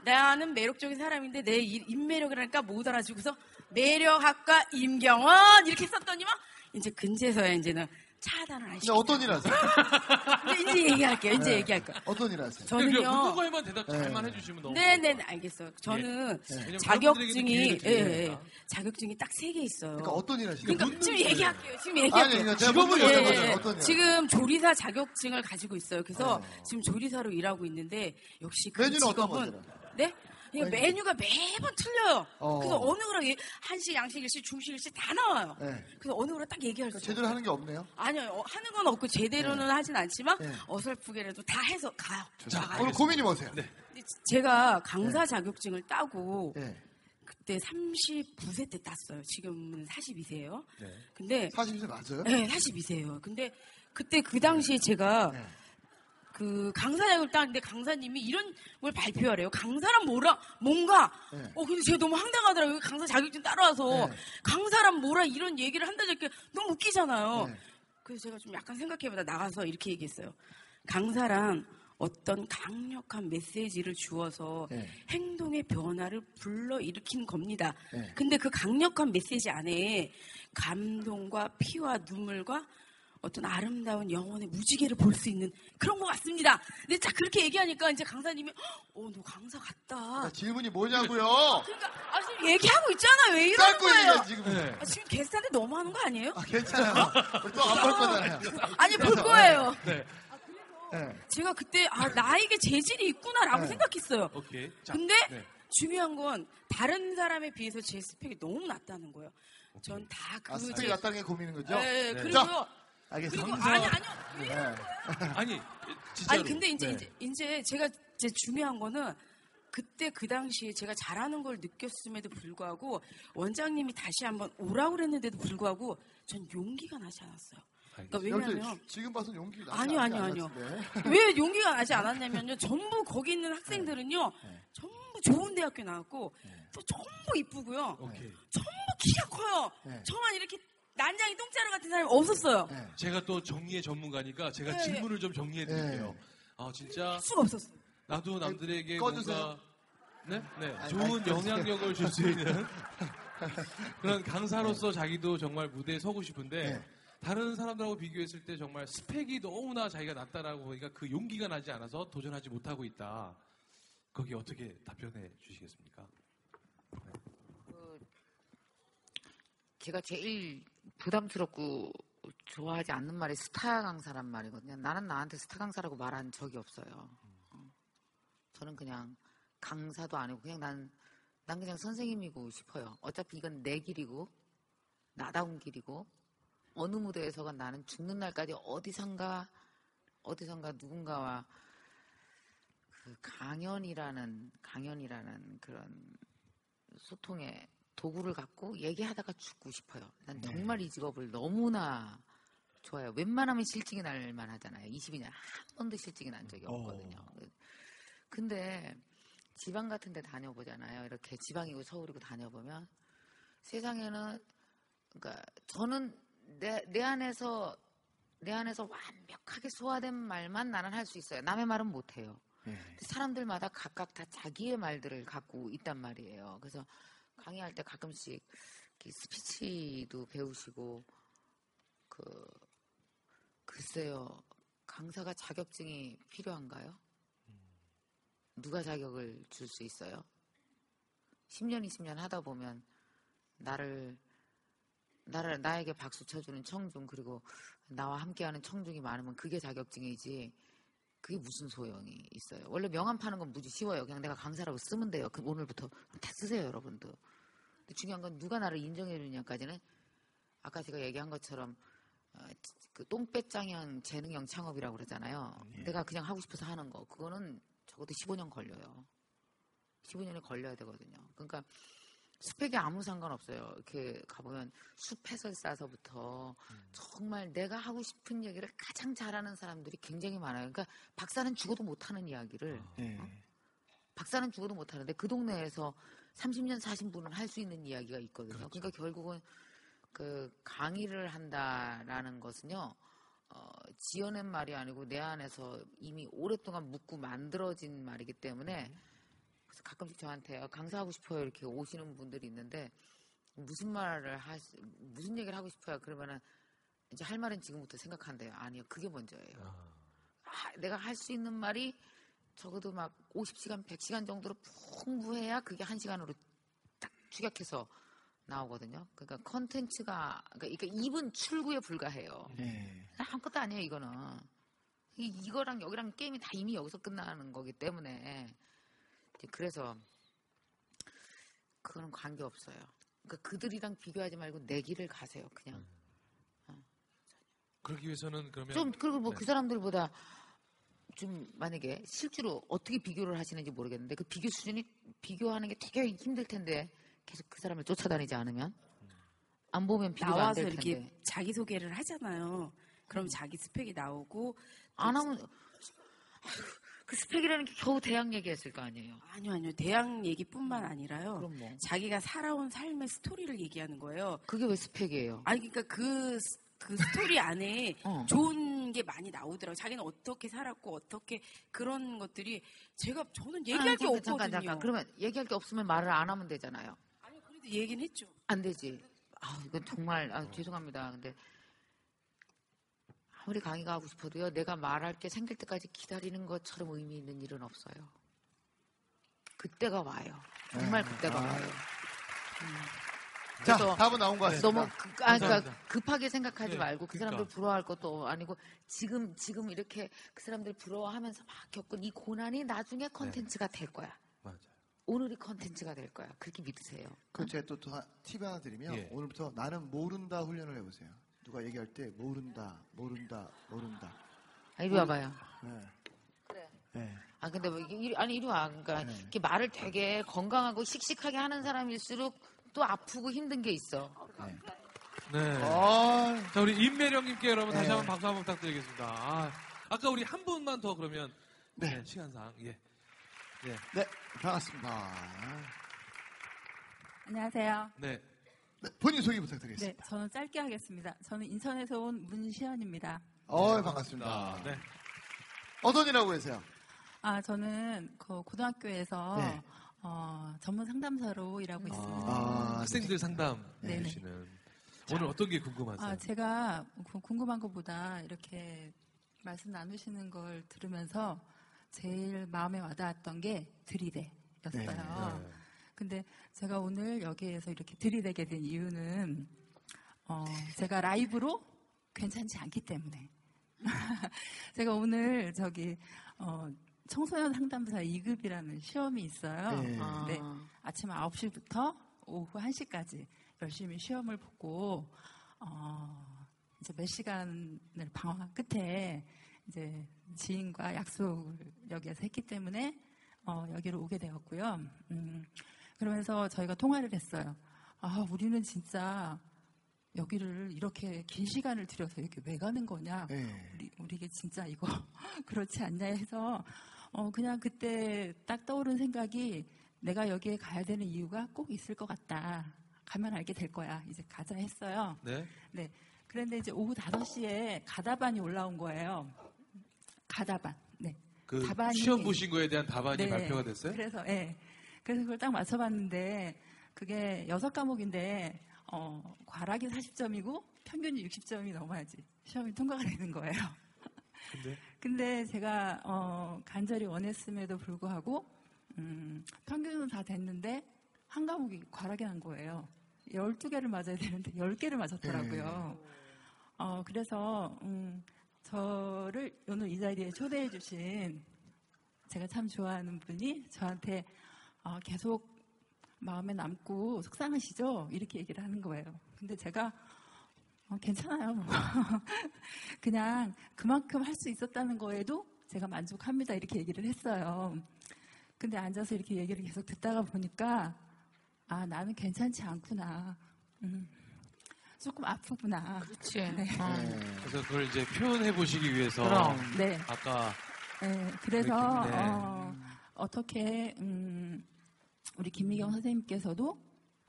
나는 매력적인 사람인데 내 이- 임매력이라니까 못 알아주고서 매력학과 임경원 이렇게 썼더니만 이제 근제서야 이제는 차단을 하시고. 어떤 일 하세요? (laughs) 이제 얘기할게요. 이제 네. 얘기할 거예요. 어떤 일 하세요? 저는요. 묻는 거에만 대답 잘만 네. 해주시면 너무. 네네 알겠어요. 저는 여러분들에게도 자격증이 예, 예. 자격증이 딱 세 개 있어요. 그러니까 어떤 일 하시는 그러니까? 지금 얘기할게요. 지금 얘기할게요. 아니, 제가 직업을 묻는 예, 거죠. 어떤 일? 지금 조리사 자격증을 가지고 있어요. 그래서 지금 조리사로 일하고 있는데 역시 그 직업은 거죠? 네? 그러니까 메뉴. 메뉴가 매번 틀려요. 어. 그래서 어느 거라 얘- 한식, 양식, 일식, 중식, 일식 다 나와요. 네. 그래서 어느 거라 딱 얘기할 수 그러니까 제대로 하는 게 없네요. 아니요, 어, 하는 건 없고 제대로는 하진 않지만 네. 어설프게라도 다 해서 가요. 자, 나가요. 오늘 고민이 뭐세요? 네. 제가 강사 자격증을 따고 네. 그때 39세 때 땄어요. 지금은 42세예요. 네. 근데 40세 맞아요? 네, 42세예요. 근데 그때 그 당시에 제가 네. 그 강사 자격을 땄는데 강사님이 이런 걸 발표하래요. 강사란 뭐라 뭔가. 네. 어 근데 제가 너무 황당하더라고요. 강사 자격증 따라와서 네. 강사란 뭐라 이런 얘기를 한다 니까 너무 웃기잖아요. 네. 그래서 제가 좀 약간 생각해보다 나가서 이렇게 얘기했어요. 강사란 어떤 강력한 메시지를 주어서 네. 행동의 변화를 불러일으킨 겁니다. 네. 근데 그 강력한 메시지 안에 감동과 피와 눈물과 어떤 아름다운 영혼의 무지개를 볼 수 있는 그런 것 같습니다. 근데 딱 그렇게 얘기하니까 이제 강사님이 어, 너 강사 같다. 그러니까 질문이 뭐냐고요? 그러니까 아, 지금 얘기하고 있잖아요. 왜 이러는 거예요? 지금. 네. 아, 지금 게스트한테 너무 하는 거 아니에요? 아, 괜찮아요. 또안 볼 거잖아요. 아니 볼 거예요. 네. 네. 제가 그때 아 나에게 재질이 있구나라고 네. 생각했어요. 오케이. 자, 근데 네. 중요한 건 다른 사람에 비해서 제 스펙이 너무 낮다는 거예요. 전 다그 아, 스펙이 낮다는 게 고민인 거죠? 네, 네. 그리고요. 자, 알겠습니다. 그리고 아니 아니요. 왜 네. (laughs) 아니, 진짜로. 아니 근데 이제 네. 이제 이제 제가 이제 중요한 거는 그때 그 당시에 제가 잘하는 걸 느꼈음에도 불구하고 원장님이 다시 한번 오라고 그랬는데도 불구하고 전 용기가 나지 않았어요. 그러니까 왜냐면 지금 봐서 용기 나지 아니요, 아니요, 아니요. 않았는데. 왜 용기가 나지 않았냐면요. 전부 거기 있는 학생들은요. 네. 전부 좋은 대학교 나왔고 또 전부 이쁘고요. 오케이. 전부 키가 커요. 네. 저만 이렇게 난장이 똥자루 같은 사람이 없었어요. 네. 제가 또 정리의 전문가니까 제가 네. 질문을 좀 정리해 드릴게요. 네. 아, 진짜 수가 없었어요. 나도 남들에게 꺼주세요. 뭔가 네? 네. 아니, 좋은 아니. 영향력을 줄 수 있는 (laughs) 그런 강사로서 자기도 정말 무대에 서고 싶은데 네. 다른 사람들하고 비교했을 때 정말 스펙이 너무나 자기가 낮다라고 보니까 그 용기가 나지 않아서 도전하지 못하고 있다. 거기 어떻게 답변해 주시겠습니까? 제가 제일 부담스럽고 좋아하지 않는 말이 스타 강사란 말이거든요. 나는 나한테 스타 강사라고 말한 적이 없어요. 어. 저는 그냥 강사도 아니고 그냥 난, 난 그냥 선생님이고 싶어요. 어차피 이건 내 길이고 나다운 길이고 어느 무대에서가 나는 죽는 날까지 어디선가 어디선가 누군가와 그 강연이라는 강연이라는 그런 소통의 도구를 갖고 얘기하다가 죽고 싶어요. 난 네. 정말 이 직업을 너무나 좋아요. 웬만하면 실직이 날 만 하잖아요. 22년 한 번도 실직이 난 적이 없거든요. 근데 지방 같은 데 다녀보잖아요. 이렇게 지방이고 서울이고 다녀보면 세상에는 그러니까 저는 내, 내 안에서 내 안에서 완벽하게 소화된 말만 나는 할 수 있어요. 남의 말은 못 해요. 네. 사람들마다 각각 다 자기의 말들을 갖고 있단 말이에요. 그래서 강의할 때 가끔씩 스피치도 배우시고 그 글쎄요 강사가 자격증이 필요한가요? 누가 자격을 줄 수 있어요? 10년, 20년 하다 보면 나를 나를 나에게 박수 쳐주는 청중 그리고 나와 함께하는 청중이 많으면 그게 자격증이지 그게 무슨 소용이 있어요. 원래 명함 파는 건 무지 쉬워요. 그냥 내가 강사라고 쓰면 돼요. 그 오늘부터 다 쓰세요, 여러분도. 근데 중요한 건 누가 나를 인정해 주느냐까지는 아까 제가 얘기한 것처럼 어, 그 똥배짱형 재능형 창업이라고 그러잖아요. 내가 그냥 하고 싶어서 하는 거 그거는 적어도 15년 걸려요. 15년이 걸려야 되거든요. 그러니까 스펙이 아무 상관없어요. 이렇게 가보면 숲 해설사서부터 정말 내가 하고 싶은 얘기를 가장 잘하는 사람들이 굉장히 많아요. 그러니까 박사는 죽어도 못하는 이야기를 네. 박사는 죽어도 못하는데 그 동네에서 30년 사신 분은 할 수 있는 이야기가 있거든요. 그러니까 결국은 그 강의를 한다라는 것은요. 어, 지어낸 말이 아니고 내 안에서 이미 오랫동안 묻고 만들어진 말이기 때문에 그래서 가끔씩 저한테 어, 강사하고 싶어요 이렇게 오시는 분들이 있는데 무슨 말을 하 무슨 얘기를 하고 싶어요? 그러면은 이제 할 말은 지금부터 생각한대요. 아니요 그게 먼저예요. 아, 내가 할 수 있는 말이 적어도 막 50시간 100시간 정도로 풍부해야 그게 한 시간으로 딱 축약해서 나오거든요. 그러니까 컨텐츠가 그러니까 입은 출구에 불과해요. 네. 아무것도 아니에요 이거는. 이, 이거랑 여기랑 게임이 다 이미 여기서 끝나는 거기 때문에 그래서 그거는 관계 없어요. 그러니까 그들이랑 비교하지 말고 내 길을 가세요. 그냥 그러기 위해서는 그러면 좀 그리고 뭐 네. 그 사람들보다 좀 만약에 실제로 어떻게 비교를 하시는지 모르겠는데 그 비교 수준이 비교하는 게 되게 힘들 텐데 계속 그 사람을 쫓아다니지 않으면 안 보면 비교가 안 나와서 될 이렇게 자기 소개를 하잖아요. 그럼 자기 스펙이 나오고 안 하면 아휴, 그 스펙이라는 게 겨우 대학 얘기했을 거 아니에요. 아니요 아니요 대학 얘기뿐만 아니라요. 그럼 뭐 자기가 살아온 삶의 스토리를 얘기하는 거예요. 그게 왜 스펙이에요? 아니 그러니까 그, 스- 그 스토리 안에 (laughs) 어. 좋은 게 많이 나오더라고요. 자기는 어떻게 살았고 어떻게 그런 것들이 제가 저는 얘기할 아, 게 잠깐, 없거든요. 잠깐, 잠깐. 그러면 얘기할 게 없으면 말을 안 하면 되잖아요. 아니 그래도 얘기는 했죠. 안 되지. 아, 이건 정말 아, 죄송합니다. 근데 아무리 강의가 하고 싶어도요. 내가 말할 게 생길 때까지 기다리는 것처럼 의미 있는 일은 없어요. 그때가 와요. 정말 네. 그때가 아. 와요. 자, 그래서 답은 나온 것 같습니다. 너무 그, 아, 그러니까. 급하게 생각하지 네, 말고 그 그러니까. 사람들 부러워할 것도 아니고 지금 지금 이렇게 그 사람들 부러워하면서 막 겪은 이 고난이 나중에 컨텐츠가 될 거야. 맞아요. 오늘이 컨텐츠가 될 거야. 그렇게 믿으세요. 그럼 제가 또, 또 하- 팁 하나 드리면 예. 오늘부터 나는 모른다 훈련을 해보세요. 누가 얘기할 때 모른다, 모른다, 모른다. 아, 이리 와봐요. 네. 그래. 네. 아 근데 뭐 아니 이리 와 그러니까 네. 이렇게 말을 되게 건강하고 씩씩하게 하는 사람일수록 또 아프고 힘든 게 있어. 네. 네. 아, 자, 우리 임매령님께 여러분 다시 네. 한번 박수 한번 부탁드리겠습니다. 아, 아까 우리 한 분만 더 그러면 네. 네, 시간상 예. 네, 반갑습니다. 안녕하세요. 네. 네, 본인 소개 네, 부탁드리겠습니다. 저는 짧게 하겠습니다. 저는 인천에서 온 문시연입니다. 어, 반갑습니다. 네. 어떤 일 하고 계세요? 아, 저는 그 고등학교에서 네. 어, 전문 상담사로 일하고 있습니다. 아, 학생들 상담 네네. 해주시는 오늘 어떤 게 궁금하세요? 아, 제가 구- 궁금한 것보다 이렇게 말씀 나누시는 걸 들으면서 제일 마음에 와닿았던 게 들이대였어요. 네. 근데 제가 오늘 여기에서 이렇게 들이대게 된 이유는 어, 제가 라이브로 괜찮지 않기 때문에. (laughs) 제가 오늘 저기, 어, 청소년 상담사 2급이라는 시험이 있어요. 네. 아. 네. 아침 9시부터 오후 1시까지 열심히 시험을 보고, 어, 이제 몇 시간을 방황한 끝에 이제 지인과 약속을 여기에서 했기 때문에 어, 여기로 오게 되었고요. 음, 그러면서 저희가 통화를 했어요. 아, 우리는 진짜 여기를 이렇게 긴 시간을 들여서 이렇게 왜 가는 거냐? 네. 우리, 우리게 진짜 이거 (laughs) 그렇지 않냐 해서 어, 그냥 그때 딱 떠오른 생각이 내가 여기에 가야 되는 이유가 꼭 있을 것 같다. 가면 알게 될 거야. 이제 가자 했어요. 네. 네. 그런데 이제 오후 5시에 가다반이 올라온 거예요. 가다반. 네. 그 시험 보신 거에 대한 답안이 네. 발표가 됐어요? 그래서, 예. 그래서 그걸 딱 맞춰봤는데, 그게 여섯 과목인데, 어, 과락이 40점이고, 평균이 60점이 넘어야지. 시험이 통과가 되는 거예요. 근데 (laughs) 근데 제가, 어, 간절히 원했음에도 불구하고, 음, 평균은 다 됐는데, 한 과목이 과락이 난 거예요. 12개를 맞아야 되는데, 10개를 맞았더라고요. 어, 그래서, 음, 저를 오늘 이 자리에 초대해 주신 제가 참 좋아하는 분이 저한테 어, 계속 마음에 남고 속상하시죠? 이렇게 얘기를 하는 거예요. 근데 제가 어, 괜찮아요. (laughs) 그냥 그만큼 할 수 있었다는 거에도 제가 만족합니다. 이렇게 얘기를 했어요. 근데 앉아서 이렇게 얘기를 계속 듣다가 보니까 아 나는 괜찮지 않구나. 음, 조금 아프구나. 그렇지. 네. 네. 그래서 그걸 이제 표현해 보시기 위해서 그럼. 네. 아까 네, 그래서 네. 어, 어떻게 음, 우리 김미경 선생님께서도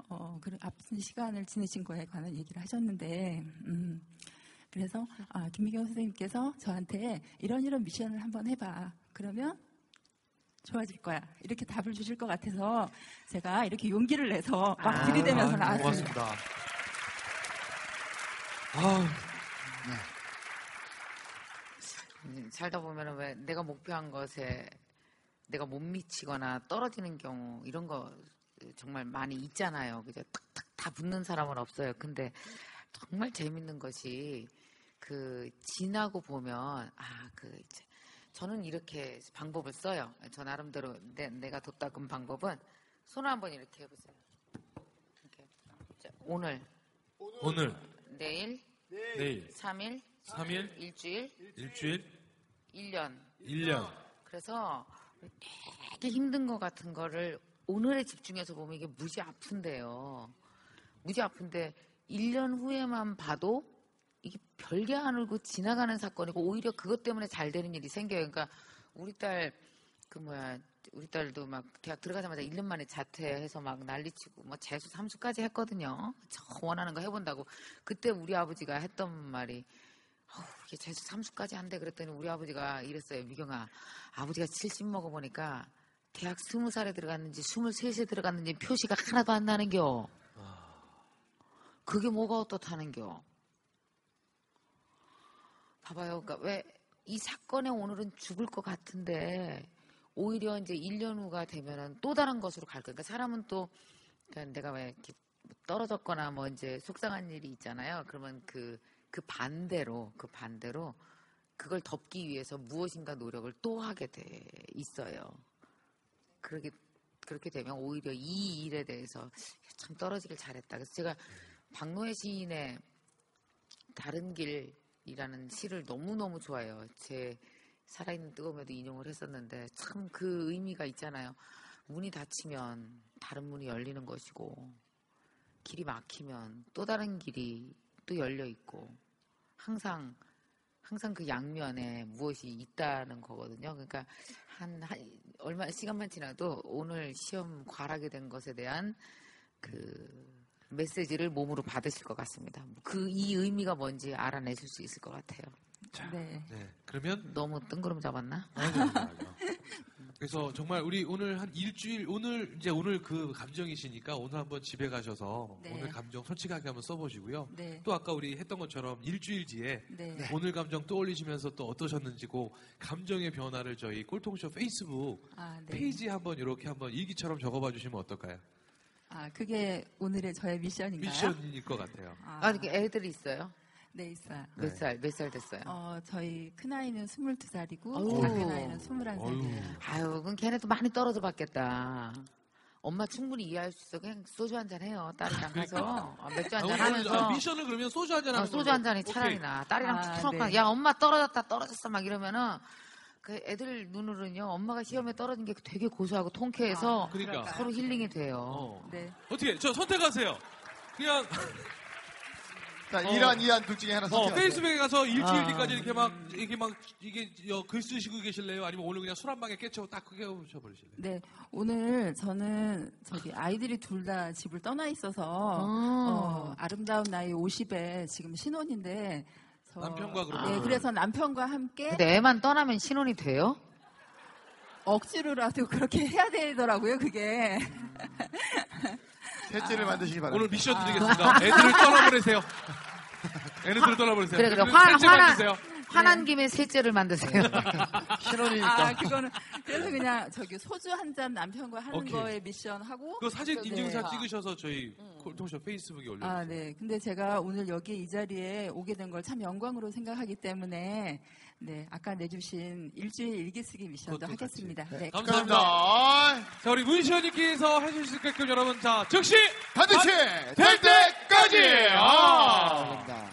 어, 그 아픈 시간을 지내신 거에 관한 얘기를 하셨는데 음, 그래서 아, 김미경 선생님께서 저한테 이런 이런 미션을 한번 해봐. 그러면 좋아질 거야. 이렇게 답을 주실 것 같아서 제가 이렇게 용기를 내서 막 아, 들이대면서 아, 나왔습니다. 고맙습니다. 아, 음, 살다 보면은 왜 내가 목표한 것에 내가 못 미치거나 떨어지는 경우 이런 거 정말 많이 있잖아요. 그죠? 탁탁 다 붙는 사람은 없어요. 근데 정말 재밌는 것이 그 지나고 보면 아그 이제 저는 이렇게 방법을 써요. 저 나름대로 내, 내가 뒀다은 방법은 손을 한번 이렇게 해보세요. 이렇게. 자, 오늘, 오늘, 내일, 내일, 3일, 3일, 일주일, 일주일, 1년. 1년. 그래서 되게 힘든 것 같은 거를 오늘에 집중해서 보면 이게 무지 아픈데요. 무지 아픈데 1년 후에만 봐도 이게 별게 아니고 지나가는 사건이고 오히려 그것 때문에 잘 되는 일이 생겨요. 그러니까 우리 딸 그 뭐야 우리 딸도 막 대학 들어가자마자 1년 만에 자퇴해서 막 난리치고 뭐 재수 삼수까지 했거든요. 저 원하는 거 해본다고. 그때 우리 아버지가 했던 말이 이게 재수 삼수까지 한대 그랬더니 우리 아버지가 이랬어요. 미경아, 아버지가 70 먹어보니까 대학 20살에 들어갔는지 23세 들어갔는지 표시가 하나도 안 나는겨. 그게 뭐가 어떻다는겨. 봐봐요. 그러니까 왜 이 사건의 오늘은 죽을 것 같은데 오히려 이제 1년 후가 되면은 또 다른 것으로 갈 거예요. 그러니까 사람은 또 그러니까 내가 왜 이렇게 떨어졌거나 뭐 이제 속상한 일이 있잖아요. 그러면 그, 그 반대로, 그 반대로 그걸 덮기 위해서 무엇인가 노력을 또 하게 돼 있어요. 그렇게, 그렇게 되면 오히려 이 일에 대해서 참 떨어지길 잘했다. 그래서 제가 박노해 시인의 다른 길이라는 시를 너무너무 좋아해요. 제 살아있는 뜨거움에도 인용을 했었는데 참 그 의미가 있잖아요. 문이 닫히면 다른 문이 열리는 것이고 길이 막히면 또 다른 길이 또 열려 있고 항상 항상 그 양면에 무엇이 있다는 거거든요. 그러니까 한, 한 얼마 시간만 지나도 오늘 시험 과락이 된 것에 대한 그 메시지를 몸으로 받으실 것 같습니다. 그 이 의미가 뭔지 알아내실 수 있을 것 같아요. 네. 네. 그러면 너무 뜬구름 잡았나? 아니요, 아니요. (laughs) 그래서 정말 우리 오늘 한 일주일 오늘 이제 오늘 그 감정이시니까 오늘 한번 집에 가셔서 네. 오늘 감정 솔직하게 한번 써보시고요. 네. 또 아까 우리 했던 것처럼 일주일 뒤에 네. 오늘 감정 떠올리시면서 또 어떠셨는지 고 감정의 변화를 저희 꼴통쇼 페이스북 아, 네. 페이지에 한번 이렇게 한번 일기처럼 적어봐 주시면 어떨까요? 아, 그게 오늘의 저의 미션인가요? 미션일 것 같아요. 아, 아, 이렇게 애들이 있어요? 네, 있어요. 몇 살, 몇 살 됐어요? 어, 저희 큰아이는 22살이고, 어우. 작은 아이는 21살이에요. 어휴. 아유, 그럼 걔네도 많이 떨어져 봤겠다. 엄마 충분히 이해할 수 있어. 그냥 소주 한 잔 해요. 딸이랑 가서. 아, (laughs) 맥주 아, 한잔 오늘 하면서. 아, 미션을 그러면 소주 한잔 어, 하는 소주 걸로. 한 잔이 차라리. 나. 딸이랑 아, 툭 터놓고, 네. 야, 엄마 떨어졌다, 떨어졌어. 막 이러면은, 그 애들 눈으로는요, 엄마가 시험에 떨어진 게 되게 고소하고 통쾌해서 그러니까. 서로 힐링이 돼요. 어. 네. 어떻게 저 선택하세요. 그냥 자, 어. 이란, 이한 둘 중에 하나 어, 선택하세요. 페이스북에 가서 일주일 아. 뒤까지 이렇게 막 이게 막 이게 여, 글 쓰시고 계실래요? 아니면 오늘 그냥 술 한 방에 깨쳐 딱 크게 오셔 버리실래요? 네, 오늘 저는 저기 아이들이 둘 다 집을 떠나 있어서 어. 어, 아름다운 나이 50에 지금 신혼인데 저- 남편과 그러면 네, 그래서 남편과 함께 근데 애만 떠나면 신혼이 돼요? 억지로라도 그렇게 해야 되더라고요, 그게. (laughs) 셋째를 만드시기 바랍니다. 오늘 미션 드리겠습니다. 애들을 떠나보내세요. 애들을 떠나보내세요. 그래, 그래. 화, 셋째 화난, 만드세요. 화난 김에 셋째를 만드세요. (laughs) 신혼이니까. 아, 그거는 그래서 그냥 저기 소주 한 잔 남편과 하는 오케이. 거에 미션 하고 그 사진 네. 인증샷 아. 찍으셔서 저희 콜통쇼 페이스북에 올려주세요. 아, 네. 근데 제가 오늘 여기 이 자리에 오게 된 걸 참 영광으로 생각하기 때문에 네, 아까 내주신 일주일 일기 쓰기 미션도 하겠습니다. 네. 감사합니다. 감사합니다. 자, 우리 문시현님께서 하실 수 있게끔 여러분, 자, 즉시! 반드시 될 될 때까지! 아!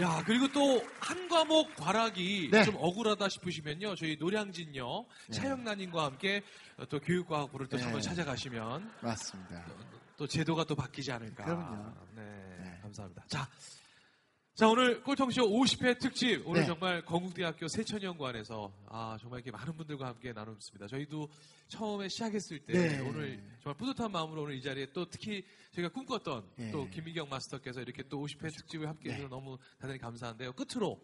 야, 그리고 또 한 과목 과락이 네. 좀 억울하다 싶으시면요. 저희 노량진요. 차영란님과 함께 또 교육과학부를 또 네. 한번 찾아가시면 맞습니다. 또 제도가 또 바뀌지 않을까. 그럼요. 네, 네. 감사합니다. 자, 자 오늘 꼴통쇼 50회 특집 오늘 네. 정말 건국대학교 세천연구원에서 아 정말 이렇게 많은 분들과 함께 나눴습니다. 저희도 처음에 시작했을 때 네. 오늘 정말 뿌듯한 마음으로 오늘 이 자리에 또 특히 저희가 꿈꿨던 네. 또 김미경 마스터께서 이렇게 또 50회 특집을 함께 해주셔서 너무 대단히 감사한데요. 끝으로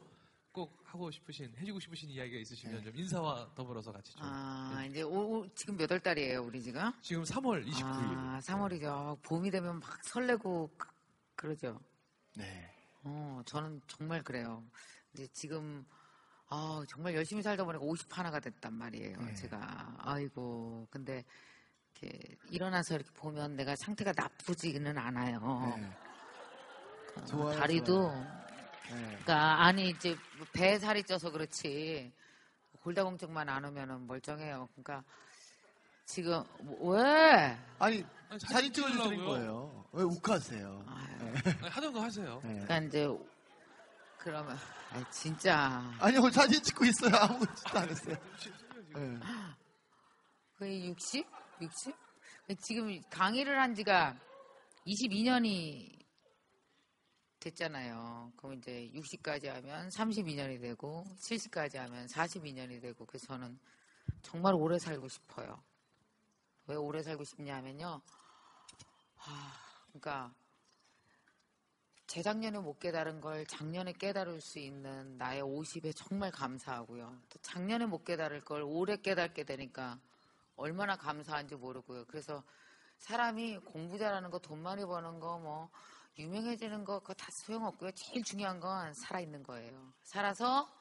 꼭 하고 싶으신 해주고 싶으신 이야기가 있으시면 네. 좀 인사와 더불어서 같이 좀 아, 이제 오, 오- 지금 몇 월 달이에요, 우리 지금? 지금 3월 29일 아, 3월이죠. 봄이 되면 막 설레고 그- 그러죠. 네. 어, 저는 정말 그래요. 이제 지금 아, 정말 열심히 살다 보니까 50 하나가 됐단 말이에요. 네. 제가 아이고 근데 이렇게 일어나서 이렇게 보면 내가 상태가 나쁘지는 않아요. 네. 어, 좋아요, 다리도 좋아요. 네. 그러니까 아니 이제 배 살이 쪄서 그렇지 골다공증만 안 오면은 멀쩡해요. 그러니까 지금 뭐- 왜? 아니, 아니, 사진 찍어주는 찍으려고요. 거예요. 왜 욱하세요? 아유, 아니, 하던 거 하세요. 네. 그러니까 이제 그러면 아 진짜 아니, 오늘 사진 찍고 있어요. 아무것도 안 했어요. 네. 거의 60? 60? 지금 강의를 한 지가 22년이 됐잖아요. 그럼 이제 60까지 하면 32년이 되고 70까지 하면 42년이 되고 그래서 저는 정말 오래 살고 싶어요. 왜 오래 살고 싶냐면요. 아, 그러니까 재작년에 못 깨달은 걸 작년에 깨달을 수 있는 나의 50에 정말 감사하고요. 또 작년에 못 깨달을 걸 올해 깨닫게 되니까 얼마나 감사한지 모르고요. 그래서 사람이 공부 잘하는 거, 돈 많이 버는 거, 뭐 유명해지는 거 그거 다 소용없고요. 제일 중요한 건 살아있는 거예요. 살아서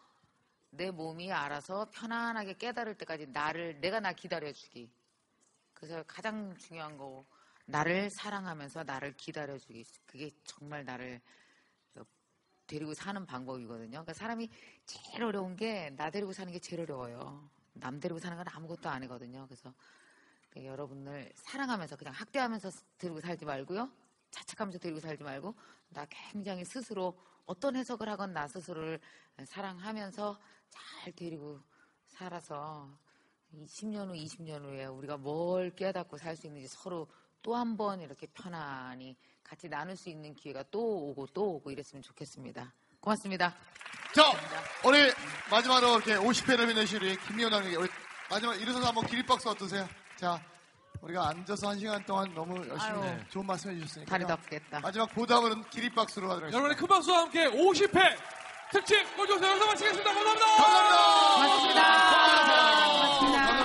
내 몸이 알아서 편안하게 깨달을 때까지 나를 내가 나 기다려주기. 그래서 가장 중요한 거 나를 사랑하면서 나를 기다려주기. 그게 정말 나를 데리고 사는 방법이거든요. 그러니까 사람이 제일 어려운 게 나 데리고 사는 게 제일 어려워요. 남 데리고 사는 건 아무것도 아니거든요. 그래서 그 여러분을 사랑하면서 그냥 학대하면서 데리고 살지 말고요. 자책하면서 데리고 살지 말고 나 굉장히 스스로 어떤 해석을 하건 나 스스로를 사랑하면서 잘 데리고 살아서 10년 후, 20년 후에 우리가 뭘 깨닫고 살 수 있는지 서로 또 한 번 이렇게 편안히 같이 나눌 수 있는 기회가 또 오고 또 오고 이랬으면 좋겠습니다. 고맙습니다. 자, 오늘 마지막으로 이렇게 50회를 빛내신 우리 김미연 장님, 우리 마지막 일어서서 한번 기립박수 어떠세요? 자, 우리가 앉아서 한 시간 동안 너무 열심히 아유. 좋은 말씀 해주셨으니까. 다리도 아프겠다. 마지막 보답은 기립박수로 하도록 하겠습니다. 여러분의 큰 박수와 함께 50회 특집 꼴통쇼 여기서 마치겠습니다. 감사합니다. 감사합니다. 고맙습니다. 心啊。